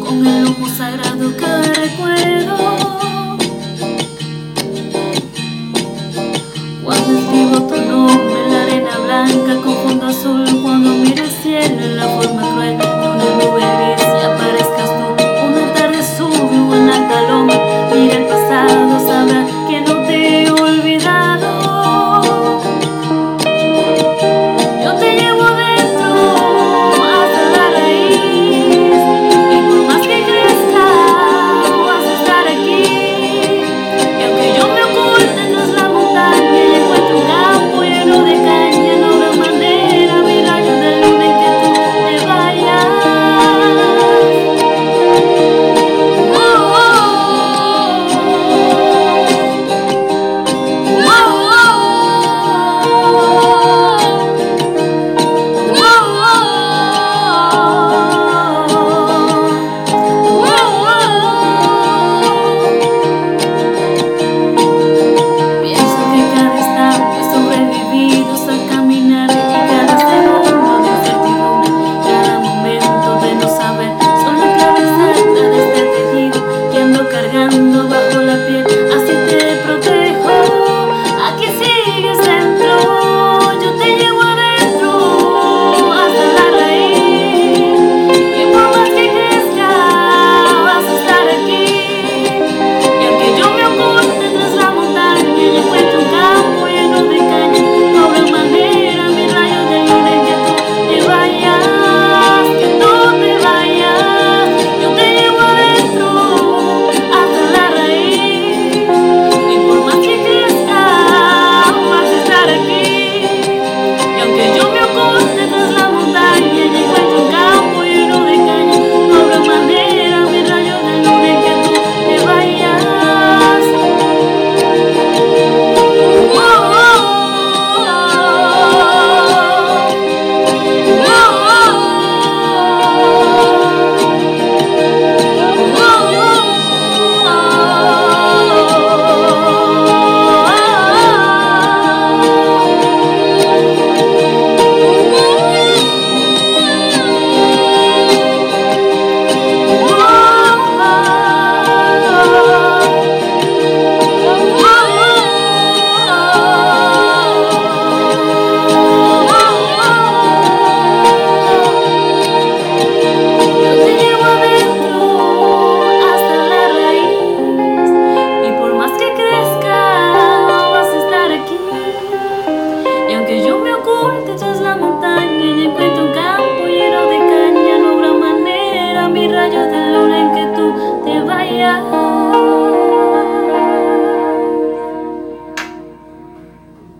con el humo sagrado cada recuerdo.